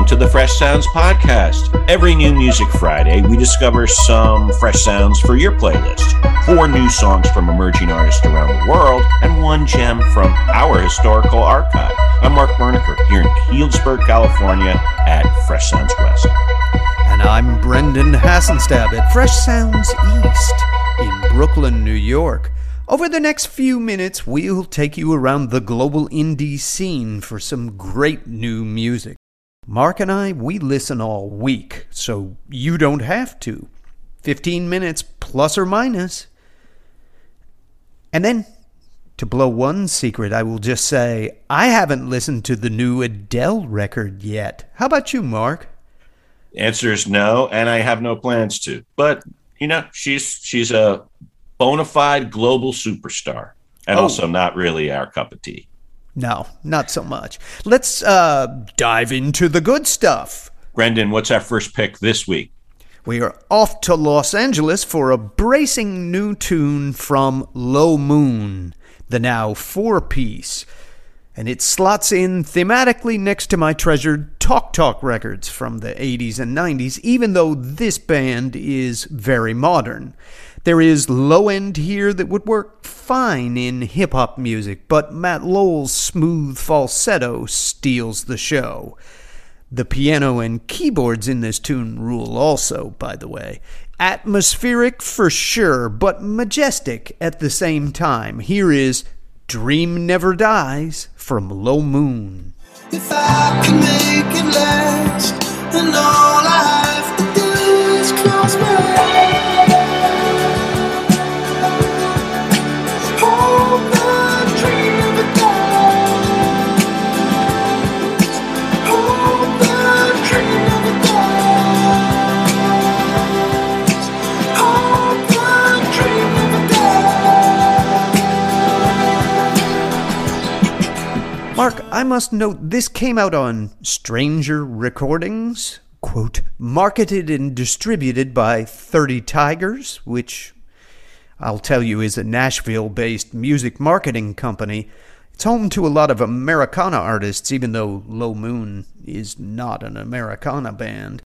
Welcome to the Fresh Sounds Podcast. Every new Music Friday, we discover some fresh sounds for your playlist. Four new songs from emerging artists around the world, and one gem from our historical archive. I'm Mark Berniker here in Healdsburg, California at Fresh Sounds West. And I'm Brendan Hassenstab at Fresh Sounds East in Brooklyn, New York. Over the next few minutes, we'll take you around the global indie scene for some great new music. Mark and I, we listen all week, so you don't have to. 15 minutes plus or minus. And then, to blow one secret, I will just say I haven't listened to the new Adele record yet. How about you, Mark? The answer is no, and I have no plans to. But you know, she's she's a bona fide global superstar, and Oh. also not really our cup of tea. No, not so much. Let's uh, dive into the good stuff. Brendan, what's our first pick this week? We are off to Los Angeles for a bracing new tune from Lo Moon, the now four piece. And it slots in thematically next to my treasured Talk Talk records from the 80s and 90s, even though this band is very modern. There is low end here that would work fine in hip hop music, but Matt Lowell's smooth falsetto steals the show. The piano and keyboards in this tune rule also, by the way. Atmospheric for sure, but majestic at the same time. Here is Dream Never Dies from Lo Moon. If I can make it last, then all I have to do is close my eyes. Must note this came out on Stranger Recordings, quote, marketed and distributed by 30 Tigers, which I'll tell you is a Nashville based music marketing company. It's home to a lot of Americana artists, even though Lo Moon is not an Americana band.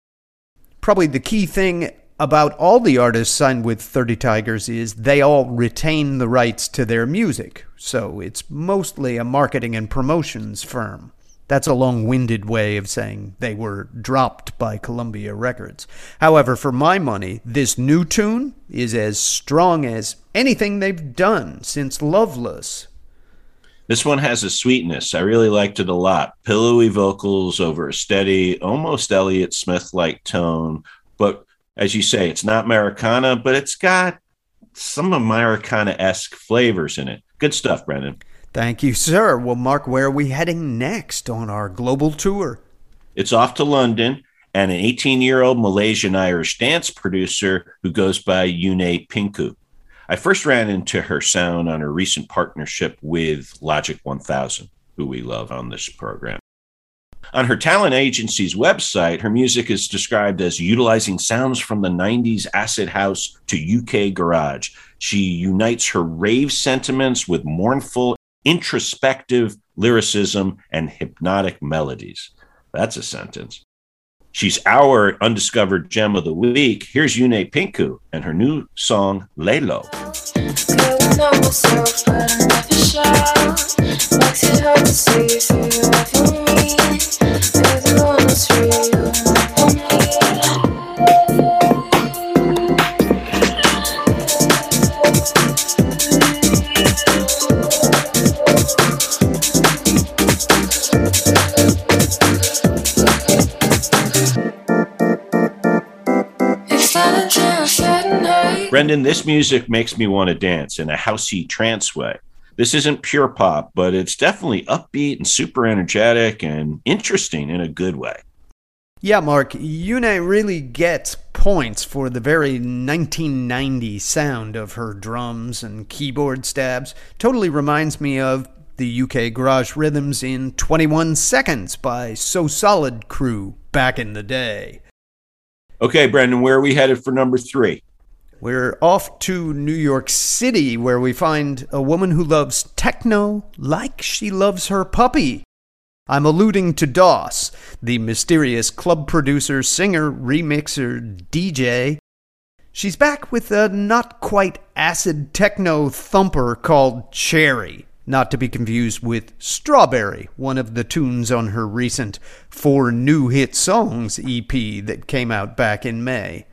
Probably the key thing about all the artists signed with 30 Tigers is they all retain the rights to their music, so it's mostly a marketing and promotions firm. That's a long winded way of saying they were dropped by Columbia Records. However, for my money, this new tune is as strong as anything they've done since Loveless. This one has a sweetness. I really liked it a lot. Pillowy vocals over a steady, almost Elliott Smith like tone. But as you say, it's not Americana, but it's got some Americana esque flavors in it. Good stuff, Brendan. Thank you, sir. Well, Mark, where are we heading next on our global tour? It's off to London and an 18 year old Malaysian Irish dance producer who goes by Yune Pinku. I first ran into her sound on her recent partnership with Logic 1000, who we love on this program. On her talent agency's website, her music is described as utilizing sounds from the 90s acid house to UK garage. She unites her rave sentiments with mournful, introspective lyricism and hypnotic melodies. That's a sentence. She's our undiscovered gem of the week. Here's Yune Pinku and her new song, shout. Makes it hard to see through you me. Brendan, this music makes me want to dance in a housey trance way. This isn't pure pop, but it's definitely upbeat and super energetic and interesting in a good way. Yeah, Mark, Yune really gets points for the very 1990 sound of her drums and keyboard stabs. Totally reminds me of the UK garage rhythms in 21 Seconds by So Solid Crew back in the day. Okay, Brendan, where are we headed for number three? We're off to New York City where we find a woman who loves techno like she loves her puppy. I'm alluding to Doss, the mysterious club producer, singer, remixer, DJ. She's back with a not quite acid techno thumper called Cherry, not to be confused with Strawberry, one of the tunes on her recent Four New Hit Songs EP that came out back in May.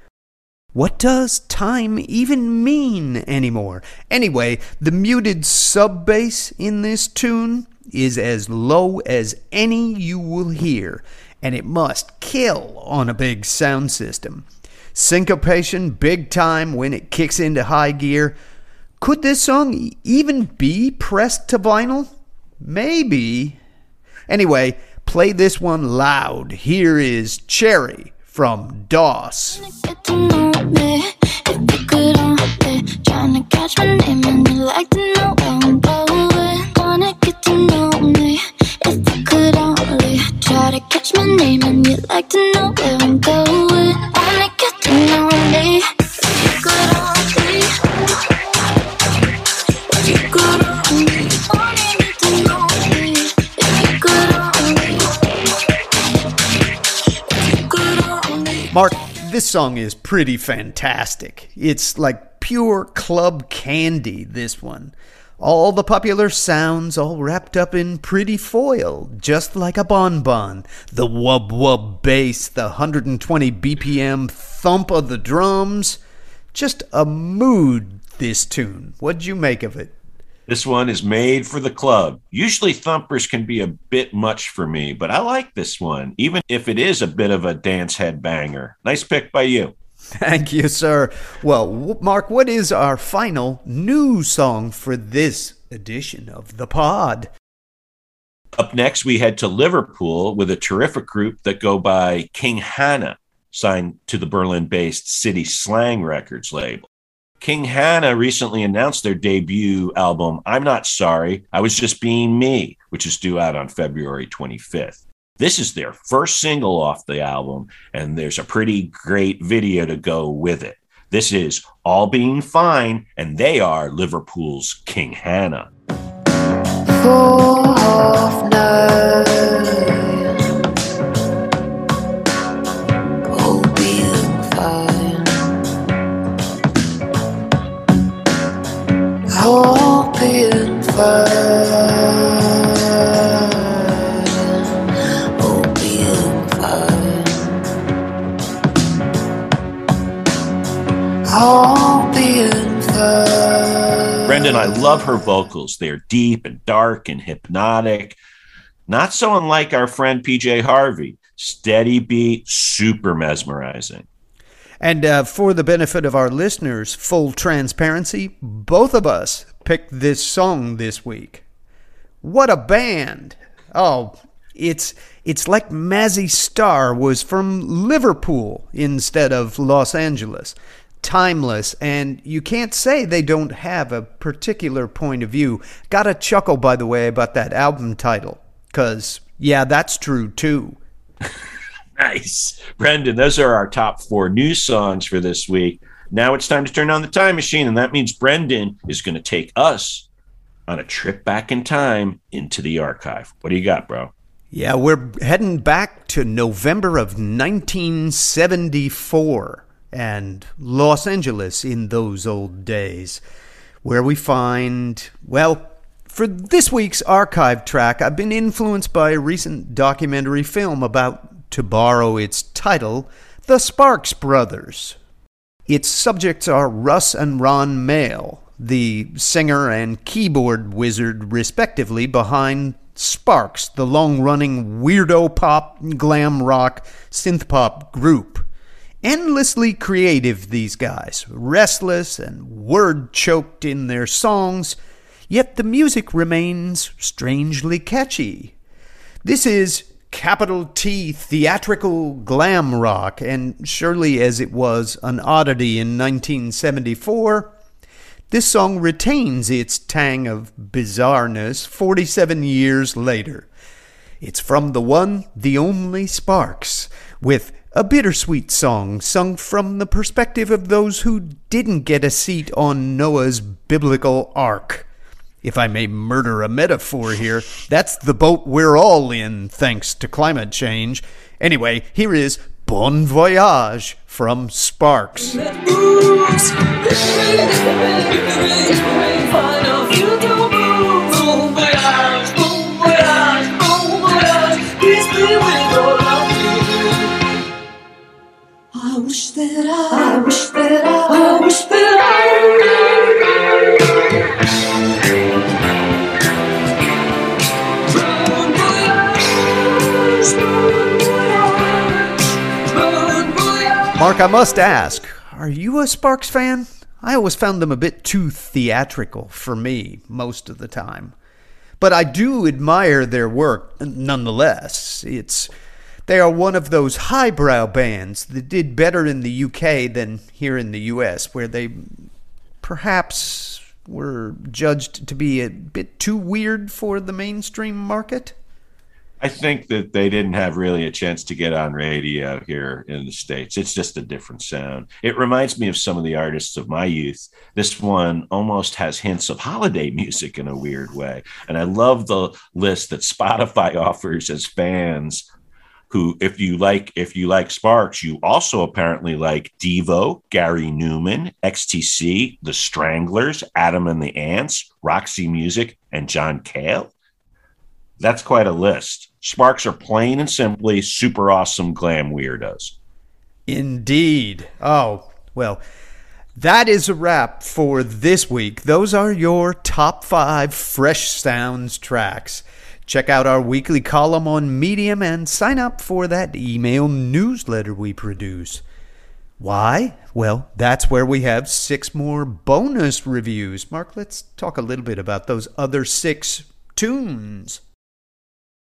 What does time even mean anymore? Anyway, the muted sub bass in this tune is as low as any you will hear, and it must kill on a big sound system. Syncopation big time when it kicks into high gear. Could this song even be pressed to vinyl? Maybe. Anyway, play this one loud. Here is Cherry from Doss. Mark, this song is pretty fantastic. It's like pure club candy, this one. All the popular sounds all wrapped up in pretty foil, just like a bonbon. The wub wub bass, the 120 BPM thump of the drums. Just a mood, this tune. What'd you make of it? This one is made for the club. Usually thumpers can be a bit much for me, but I like this one, even if it is a bit of a dance head banger. Nice pick by you. Thank you, sir. Well, Mark, what is our final new song for this edition of the pod? Up next, we head to Liverpool with a terrific group that go by King Hannah, signed to the Berlin based City Slang Records label. King Hannah recently announced their debut album, I'm Not Sorry, I Was Just Being Me, which is due out on February 25th. This is their first single off the album, and there's a pretty great video to go with it. This is All Being Fine, and they are Liverpool's King Hannah. Brendan, I love her vocals. They're deep and dark and hypnotic. Not so unlike our friend PJ Harvey. Steady beat, super mesmerizing. And uh, for the benefit of our listeners, full transparency, both of us picked this song this week. What a band! Oh, it's it's like Mazzy Star was from Liverpool instead of Los Angeles. Timeless, and you can't say they don't have a particular point of view. Got a chuckle, by the way, about that album title, because, yeah, that's true too. Nice. Brendan, those are our top four new songs for this week. Now it's time to turn on the time machine, and that means Brendan is going to take us on a trip back in time into the archive. What do you got, bro? Yeah, we're heading back to November of 1974 and Los Angeles in those old days, where we find, well, for this week's archive track, I've been influenced by a recent documentary film about, to borrow its title, The Sparks Brothers. Its subjects are Russ and Ron Mael, the singer and keyboard wizard, respectively, behind Sparks, the long running weirdo pop, glam rock, synth pop group. Endlessly creative, these guys, restless and word choked in their songs, yet the music remains strangely catchy. This is capital T theatrical glam rock, and surely as it was an oddity in 1974, this song retains its tang of bizarreness 47 years later. It's from the one, the only Sparks, with a bittersweet song sung from the perspective of those who didn't get a seat on Noah's biblical ark. If I may murder a metaphor here, that's the boat we're all in thanks to climate change. Anyway, here is Bon Voyage from Sparks. Mark, I must ask, are you a Sparks fan? I always found them a bit too theatrical for me most of the time. But I do admire their work nonetheless. It's they are one of those highbrow bands that did better in the UK than here in the US, where they perhaps were judged to be a bit too weird for the mainstream market. I think that they didn't have really a chance to get on radio here in the States. It's just a different sound. It reminds me of some of the artists of my youth. This one almost has hints of holiday music in a weird way. And I love the list that Spotify offers as fans who if you like if you like Sparks, you also apparently like Devo, Gary Numan, XTC, The Stranglers, Adam and the Ants, Roxy Music, and John Cale. That's quite a list. Sparks are plain and simply super awesome glam weirdos. Indeed. Oh, well, that is a wrap for this week. Those are your top five Fresh Sounds tracks. Check out our weekly column on Medium and sign up for that email newsletter we produce. Why? Well, that's where we have six more bonus reviews. Mark, let's talk a little bit about those other six tunes.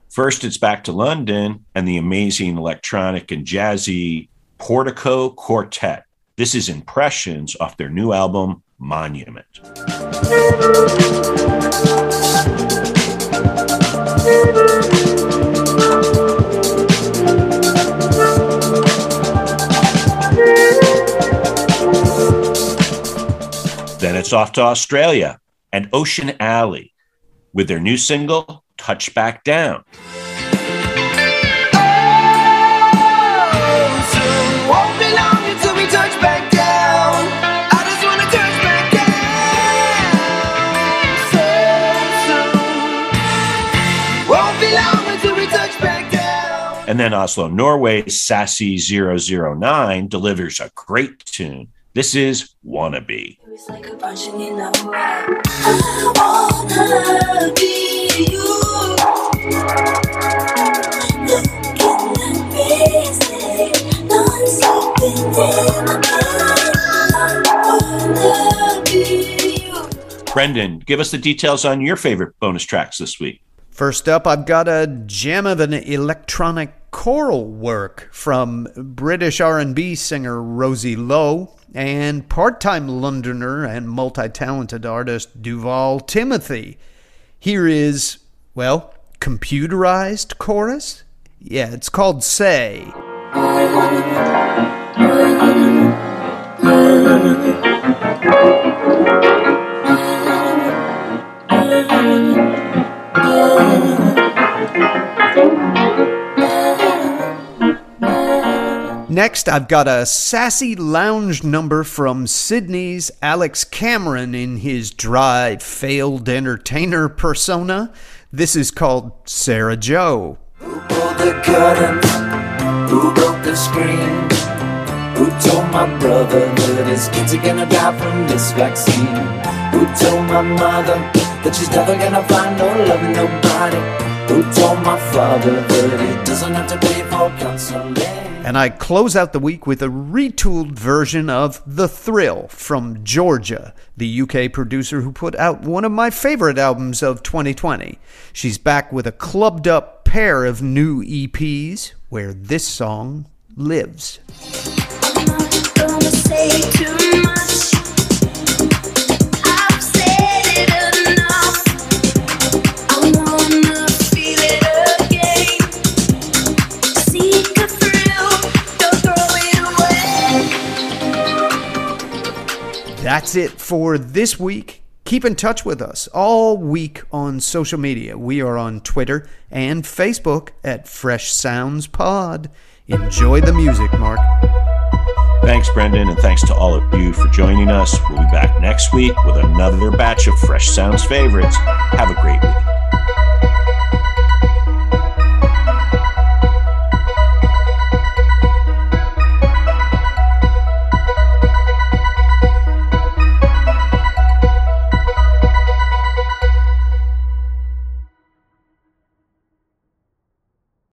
First, it's back to London and the amazing electronic and jazzy Portico Quartet. This is Impressions off their new album, Monument. Then it's off to Australia and Ocean Alley with their new single, Touch Back Down. And then Oslo, Norway's Sassy 009 delivers a great tune. This is Wannabe. It's like a bunch and you know I, I wanna be you. Looking amazing, non-stopping in my mind. I wanna be you. Brendan, give us the details on your favorite bonus tracks this week. First up, I've got a gem of an electronic choral work from British R&B singer Rosie Lowe and part-time Londoner and multi-talented artist Duval Timothy. Here is, well, computerized chorus? Yeah, it's called Say. Next, I've got a sassy lounge number from Sydney's Alex Cameron in his dry, failed entertainer persona. This is called Sarah Joe. Who pulled the curtains? Who broke the screen? Who told my brother that his kids are gonna die from this vaccine? Who told my mother that she's never gonna find no love nobody? Who told my father that he doesn't have to pay for counseling? And I close out the week with a retooled version of The Thrill from Georgia, the UK producer who put out one of my favorite albums of 2020. She's back with a clubbed up pair of new EPs where this song lives. That's it for this week. Keep in touch with us all week on social media. We are on Twitter and Facebook at Fresh Sounds Pod. Enjoy the music, Mark. Thanks, Brendan, and thanks to all of you for joining us. We'll be back next week with another batch of Fresh Sounds favorites. Have a great week.